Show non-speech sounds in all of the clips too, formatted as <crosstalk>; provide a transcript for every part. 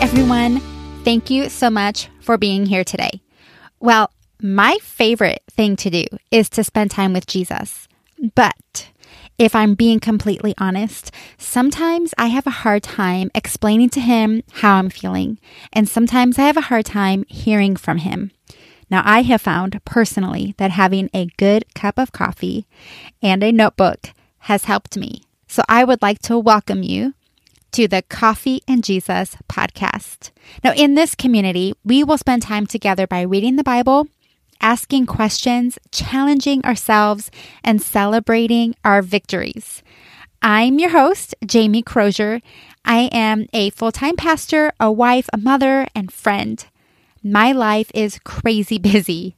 everyone. Thank you so much for being here today. Well, my favorite thing to do is to spend time with Jesus. But if I'm being completely honest, sometimes I have a hard time explaining to him how I'm feeling, and sometimes I have a hard time hearing from him. Now, I have found personally that having a good cup of coffee and a notebook has helped me. So I would like to welcome you to the Coffee and Jesus podcast. Now, in this community, we will spend time together by reading the Bible, asking questions, challenging ourselves, and celebrating our victories. I'm your host, Jamie Crozier. I am a full time pastor, a wife, a mother, and friend. My life is crazy busy.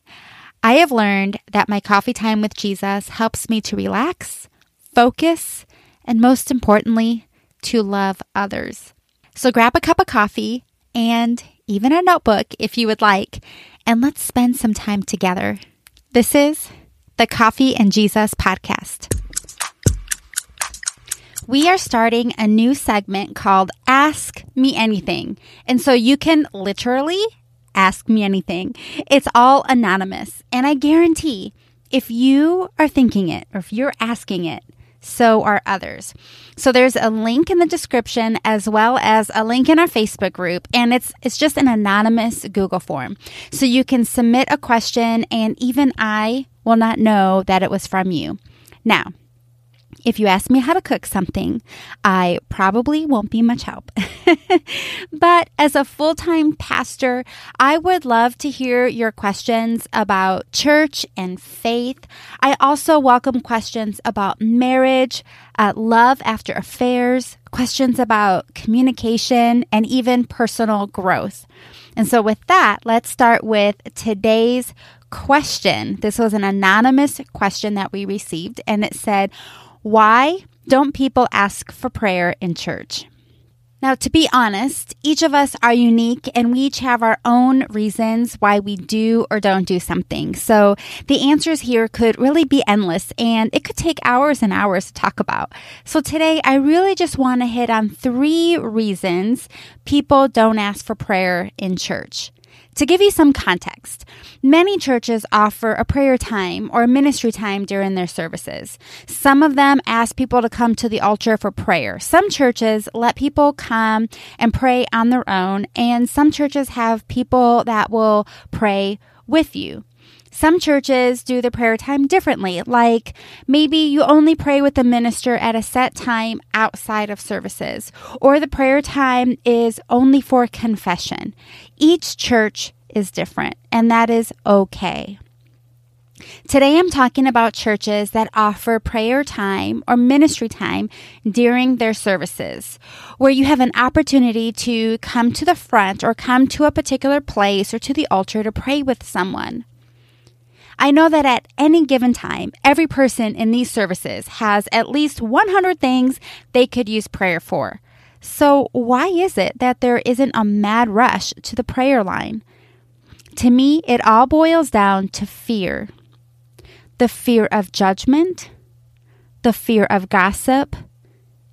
I have learned that my coffee time with Jesus helps me to relax, focus, and most importantly, to love others. So grab a cup of coffee and even a notebook if you would like, and let's spend some time together. This is the Coffee and Jesus podcast. We are starting a new segment called Ask Me Anything. And so you can literally ask me anything. It's all anonymous. And I guarantee if you are thinking it or if you're asking it, so are others. So there's a link in the description as well as a link in our Facebook group and it's it's just an anonymous Google form. So you can submit a question and even I will not know that it was from you. Now, if you ask me how to cook something, I probably won't be much help. <laughs> but as a full time pastor, I would love to hear your questions about church and faith. I also welcome questions about marriage, uh, love after affairs, questions about communication, and even personal growth. And so, with that, let's start with today's question. This was an anonymous question that we received, and it said, why don't people ask for prayer in church? Now, to be honest, each of us are unique and we each have our own reasons why we do or don't do something. So the answers here could really be endless and it could take hours and hours to talk about. So today, I really just want to hit on three reasons people don't ask for prayer in church. To give you some context, many churches offer a prayer time or ministry time during their services. Some of them ask people to come to the altar for prayer. Some churches let people come and pray on their own, and some churches have people that will pray with you. Some churches do the prayer time differently, like maybe you only pray with the minister at a set time outside of services, or the prayer time is only for confession. Each church is different, and that is okay. Today, I'm talking about churches that offer prayer time or ministry time during their services, where you have an opportunity to come to the front or come to a particular place or to the altar to pray with someone. I know that at any given time, every person in these services has at least 100 things they could use prayer for. So, why is it that there isn't a mad rush to the prayer line? To me, it all boils down to fear the fear of judgment, the fear of gossip,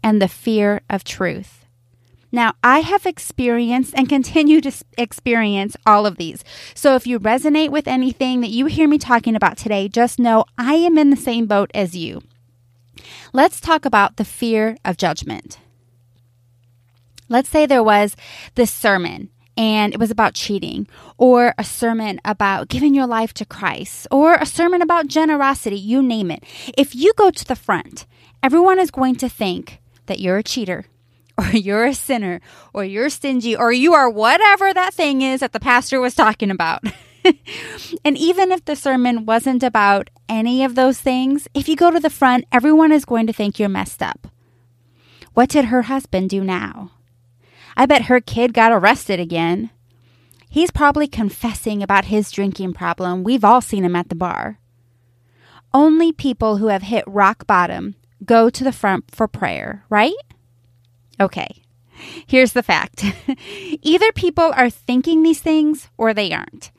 and the fear of truth. Now, I have experienced and continue to experience all of these. So if you resonate with anything that you hear me talking about today, just know I am in the same boat as you. Let's talk about the fear of judgment. Let's say there was this sermon and it was about cheating, or a sermon about giving your life to Christ, or a sermon about generosity, you name it. If you go to the front, everyone is going to think that you're a cheater or you're a sinner, or you're stingy, or you are whatever that thing is that the pastor was talking about. <laughs> and even if the sermon wasn't about any of those things, if you go to the front, everyone is going to think you're messed up. What did her husband do now? I bet her kid got arrested again. He's probably confessing about his drinking problem. We've all seen him at the bar. Only people who have hit rock bottom go to the front for prayer, right? Okay, here's the fact <laughs> either people are thinking these things or they aren't.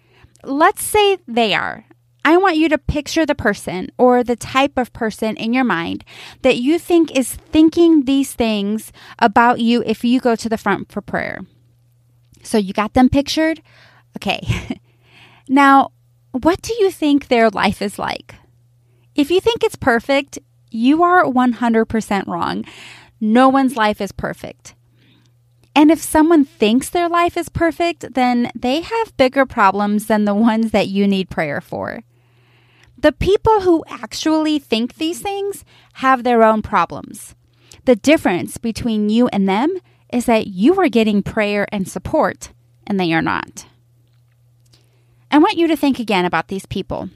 Let's say they are. I want you to picture the person or the type of person in your mind that you think is thinking these things about you if you go to the front for prayer. So you got them pictured? Okay. <laughs> now, what do you think their life is like? If you think it's perfect, you are 100% wrong. No one's life is perfect. And if someone thinks their life is perfect, then they have bigger problems than the ones that you need prayer for. The people who actually think these things have their own problems. The difference between you and them is that you are getting prayer and support, and they are not. I want you to think again about these people.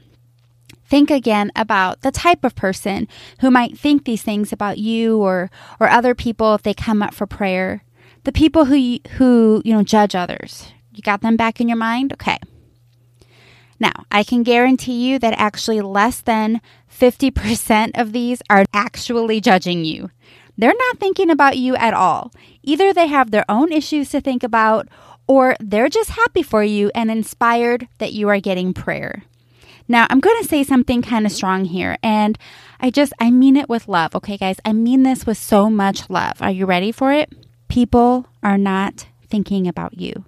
Think again about the type of person who might think these things about you or, or other people if they come up for prayer. The people who, who, you know, judge others. You got them back in your mind? Okay. Now, I can guarantee you that actually less than 50% of these are actually judging you. They're not thinking about you at all. Either they have their own issues to think about, or they're just happy for you and inspired that you are getting prayer. Now, I'm going to say something kind of strong here, and I just, I mean it with love, okay, guys? I mean this with so much love. Are you ready for it? People are not thinking about you.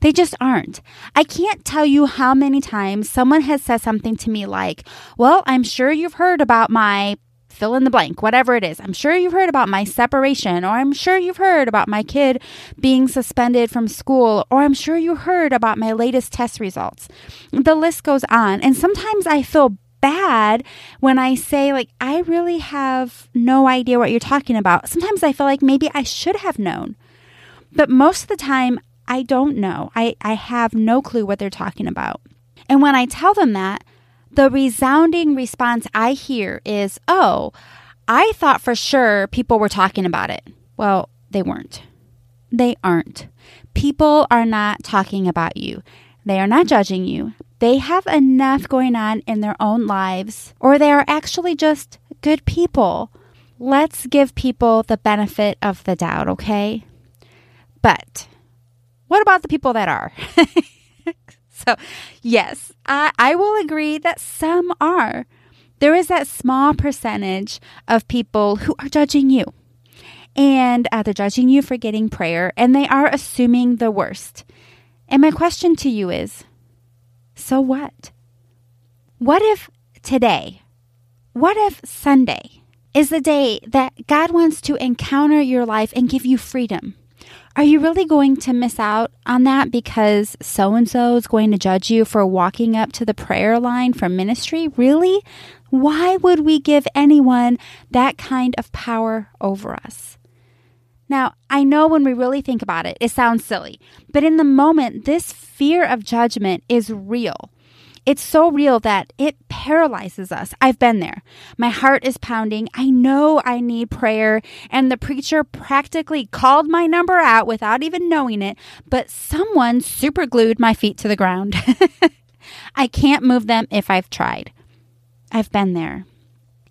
They just aren't. I can't tell you how many times someone has said something to me like, Well, I'm sure you've heard about my fill in the blank, whatever it is. I'm sure you've heard about my separation, or I'm sure you've heard about my kid being suspended from school, or I'm sure you heard about my latest test results. The list goes on. And sometimes I feel bad when I say, like, I really have no idea what you're talking about. Sometimes I feel like maybe I should have known. But most of the time, I don't know. I, I have no clue what they're talking about. And when I tell them that, the resounding response I hear is, Oh, I thought for sure people were talking about it. Well, they weren't. They aren't. People are not talking about you. They are not judging you. They have enough going on in their own lives, or they are actually just good people. Let's give people the benefit of the doubt, okay? But what about the people that are? <laughs> <laughs> so, yes, I, I will agree that some are. There is that small percentage of people who are judging you. And uh, they're judging you for getting prayer, and they are assuming the worst. And my question to you is so what? What if today, what if Sunday is the day that God wants to encounter your life and give you freedom? Are you really going to miss out on that because so and so is going to judge you for walking up to the prayer line for ministry? Really? Why would we give anyone that kind of power over us? Now, I know when we really think about it, it sounds silly, but in the moment, this fear of judgment is real. It's so real that it paralyzes us. I've been there. My heart is pounding. I know I need prayer. And the preacher practically called my number out without even knowing it, but someone super glued my feet to the ground. <laughs> I can't move them if I've tried. I've been there.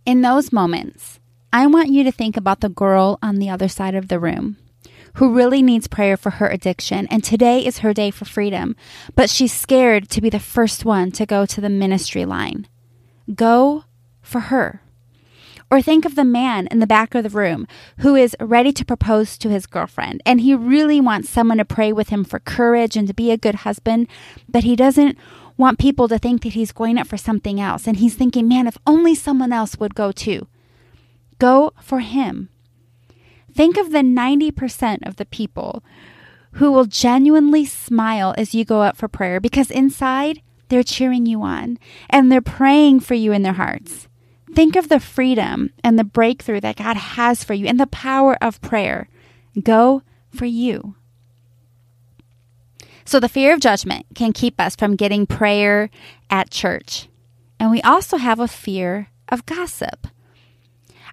In those moments, I want you to think about the girl on the other side of the room who really needs prayer for her addiction, and today is her day for freedom, but she's scared to be the first one to go to the ministry line. Go for her. Or think of the man in the back of the room who is ready to propose to his girlfriend, and he really wants someone to pray with him for courage and to be a good husband, but he doesn't want people to think that he's going up for something else. And he's thinking, man, if only someone else would go too. Go for him. Think of the 90% of the people who will genuinely smile as you go up for prayer because inside they're cheering you on and they're praying for you in their hearts. Think of the freedom and the breakthrough that God has for you and the power of prayer. Go for you. So, the fear of judgment can keep us from getting prayer at church. And we also have a fear of gossip.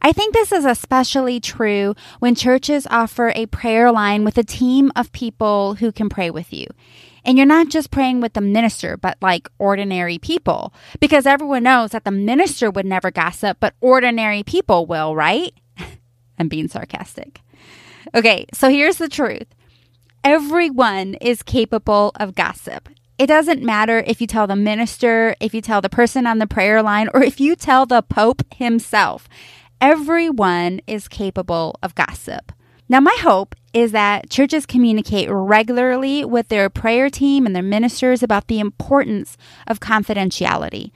I think this is especially true when churches offer a prayer line with a team of people who can pray with you. And you're not just praying with the minister, but like ordinary people. Because everyone knows that the minister would never gossip, but ordinary people will, right? <laughs> I'm being sarcastic. Okay, so here's the truth everyone is capable of gossip. It doesn't matter if you tell the minister, if you tell the person on the prayer line, or if you tell the Pope himself. Everyone is capable of gossip. Now, my hope is that churches communicate regularly with their prayer team and their ministers about the importance of confidentiality.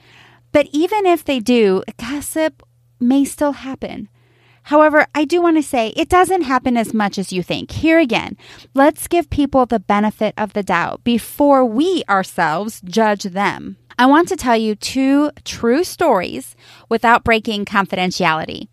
But even if they do, gossip may still happen. However, I do want to say it doesn't happen as much as you think. Here again, let's give people the benefit of the doubt before we ourselves judge them. I want to tell you two true stories without breaking confidentiality.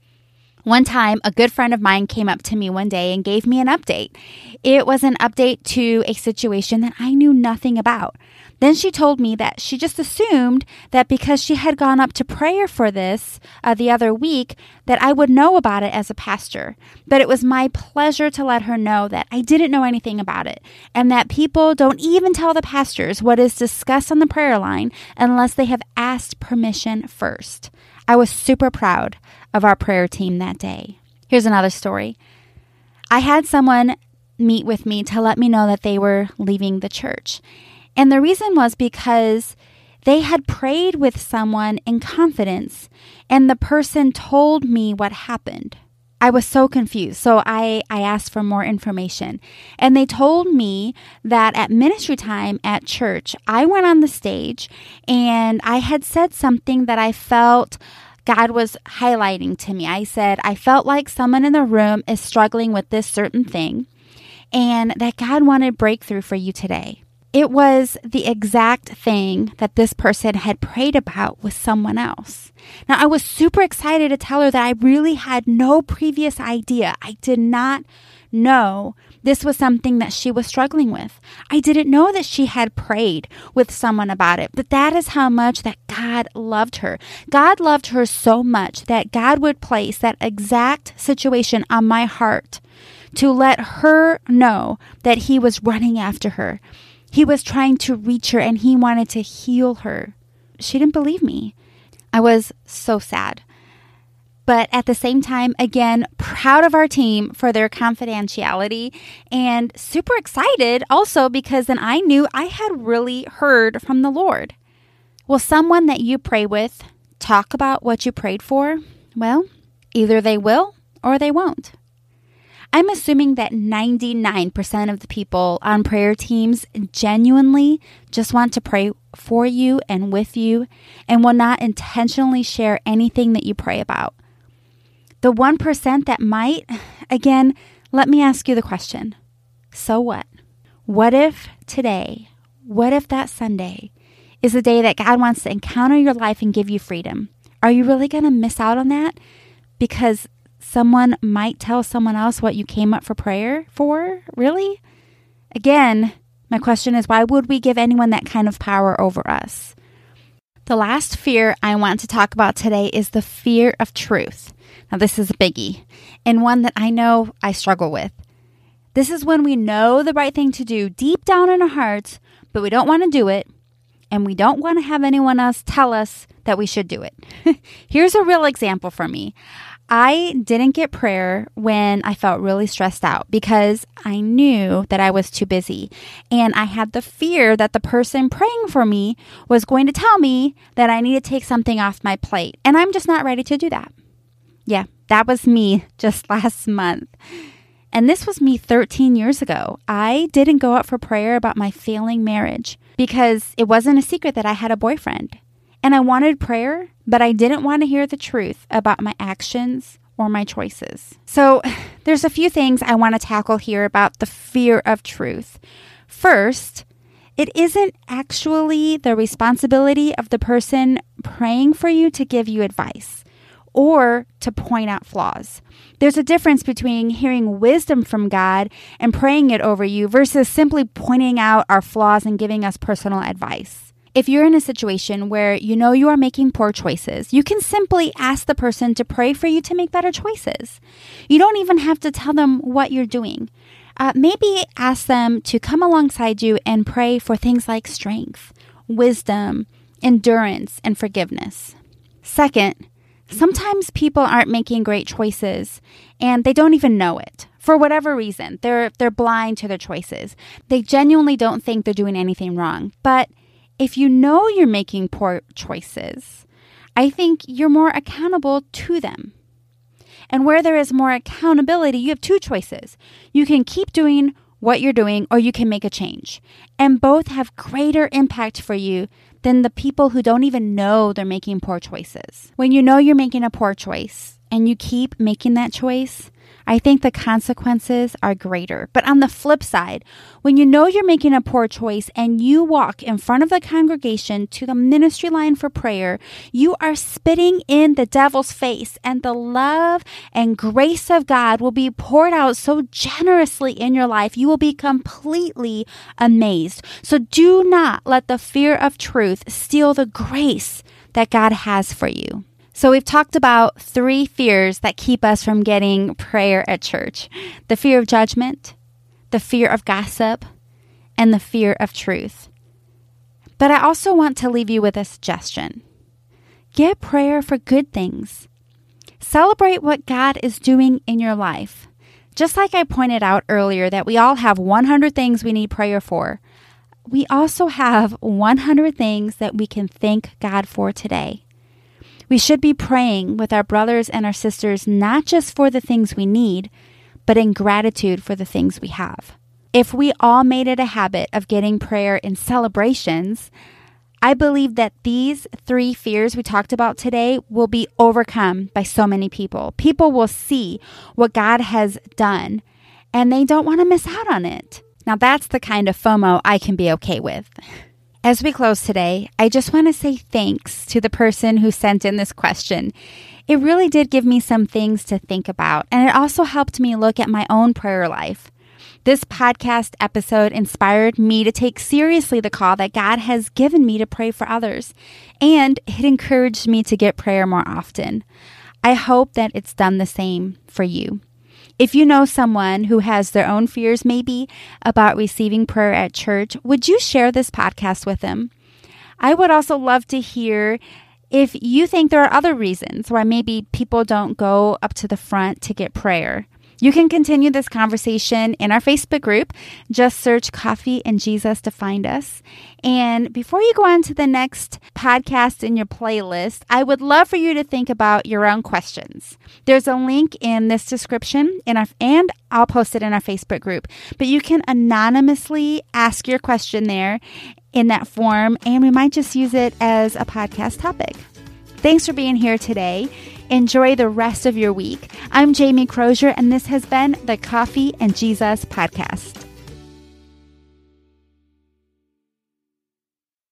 One time, a good friend of mine came up to me one day and gave me an update. It was an update to a situation that I knew nothing about. Then she told me that she just assumed that because she had gone up to prayer for this uh, the other week, that I would know about it as a pastor. But it was my pleasure to let her know that I didn't know anything about it and that people don't even tell the pastors what is discussed on the prayer line unless they have asked permission first. I was super proud of our prayer team that day. Here's another story. I had someone meet with me to let me know that they were leaving the church. And the reason was because they had prayed with someone in confidence, and the person told me what happened. I was so confused. So I, I asked for more information. And they told me that at ministry time at church, I went on the stage and I had said something that I felt God was highlighting to me. I said, I felt like someone in the room is struggling with this certain thing and that God wanted breakthrough for you today. It was the exact thing that this person had prayed about with someone else. Now, I was super excited to tell her that I really had no previous idea. I did not know this was something that she was struggling with. I didn't know that she had prayed with someone about it, but that is how much that God loved her. God loved her so much that God would place that exact situation on my heart to let her know that He was running after her he was trying to reach her and he wanted to heal her. She didn't believe me. I was so sad. But at the same time, again, proud of our team for their confidentiality and super excited also because then I knew I had really heard from the Lord. Will someone that you pray with talk about what you prayed for? Well, either they will or they won't. I'm assuming that 99% of the people on prayer teams genuinely just want to pray for you and with you and will not intentionally share anything that you pray about. The 1% that might, again, let me ask you the question so what? What if today, what if that Sunday is the day that God wants to encounter your life and give you freedom? Are you really going to miss out on that? Because someone might tell someone else what you came up for prayer for? Really? Again, my question is why would we give anyone that kind of power over us? The last fear I want to talk about today is the fear of truth. Now, this is a biggie and one that I know I struggle with. This is when we know the right thing to do deep down in our hearts, but we don't want to do it, and we don't want to have anyone else tell us that we should do it. <laughs> Here's a real example for me. I didn't get prayer when I felt really stressed out because I knew that I was too busy. And I had the fear that the person praying for me was going to tell me that I need to take something off my plate. And I'm just not ready to do that. Yeah, that was me just <laughs> last month. And this was me 13 years ago. I didn't go out for prayer about my failing marriage because it wasn't a secret that I had a boyfriend. And I wanted prayer, but I didn't want to hear the truth about my actions or my choices. So, <sighs> there's a few things I want to tackle here about the fear of truth. First, it isn't actually the responsibility of the person praying for you to give you advice or to point out flaws. There's a difference between hearing wisdom from God and praying it over you versus simply pointing out our flaws and giving us personal advice. If you're in a situation where you know you are making poor choices, you can simply ask the person to pray for you to make better choices. You don't even have to tell them what you're doing. Uh, maybe ask them to come alongside you and pray for things like strength, wisdom, endurance, and forgiveness. Second, sometimes people aren't making great choices and they don't even know it. For whatever reason, they're they're blind to their choices. They genuinely don't think they're doing anything wrong, but if you know you're making poor choices, I think you're more accountable to them. And where there is more accountability, you have two choices. You can keep doing what you're doing or you can make a change. And both have greater impact for you than the people who don't even know they're making poor choices. When you know you're making a poor choice and you keep making that choice, I think the consequences are greater. But on the flip side, when you know you're making a poor choice and you walk in front of the congregation to the ministry line for prayer, you are spitting in the devil's face, and the love and grace of God will be poured out so generously in your life. You will be completely amazed. So do not let the fear of truth steal the grace that God has for you. So, we've talked about three fears that keep us from getting prayer at church the fear of judgment, the fear of gossip, and the fear of truth. But I also want to leave you with a suggestion get prayer for good things. Celebrate what God is doing in your life. Just like I pointed out earlier, that we all have 100 things we need prayer for, we also have 100 things that we can thank God for today. We should be praying with our brothers and our sisters not just for the things we need, but in gratitude for the things we have. If we all made it a habit of getting prayer in celebrations, I believe that these three fears we talked about today will be overcome by so many people. People will see what God has done and they don't want to miss out on it. Now, that's the kind of FOMO I can be okay with. <laughs> As we close today, I just want to say thanks to the person who sent in this question. It really did give me some things to think about, and it also helped me look at my own prayer life. This podcast episode inspired me to take seriously the call that God has given me to pray for others, and it encouraged me to get prayer more often. I hope that it's done the same for you. If you know someone who has their own fears, maybe about receiving prayer at church, would you share this podcast with them? I would also love to hear if you think there are other reasons why maybe people don't go up to the front to get prayer. You can continue this conversation in our Facebook group. Just search Coffee and Jesus to find us. And before you go on to the next podcast in your playlist, I would love for you to think about your own questions. There's a link in this description in our, and I'll post it in our Facebook group. But you can anonymously ask your question there in that form, and we might just use it as a podcast topic. Thanks for being here today. Enjoy the rest of your week. I'm Jamie Crozier, and this has been the Coffee and Jesus Podcast.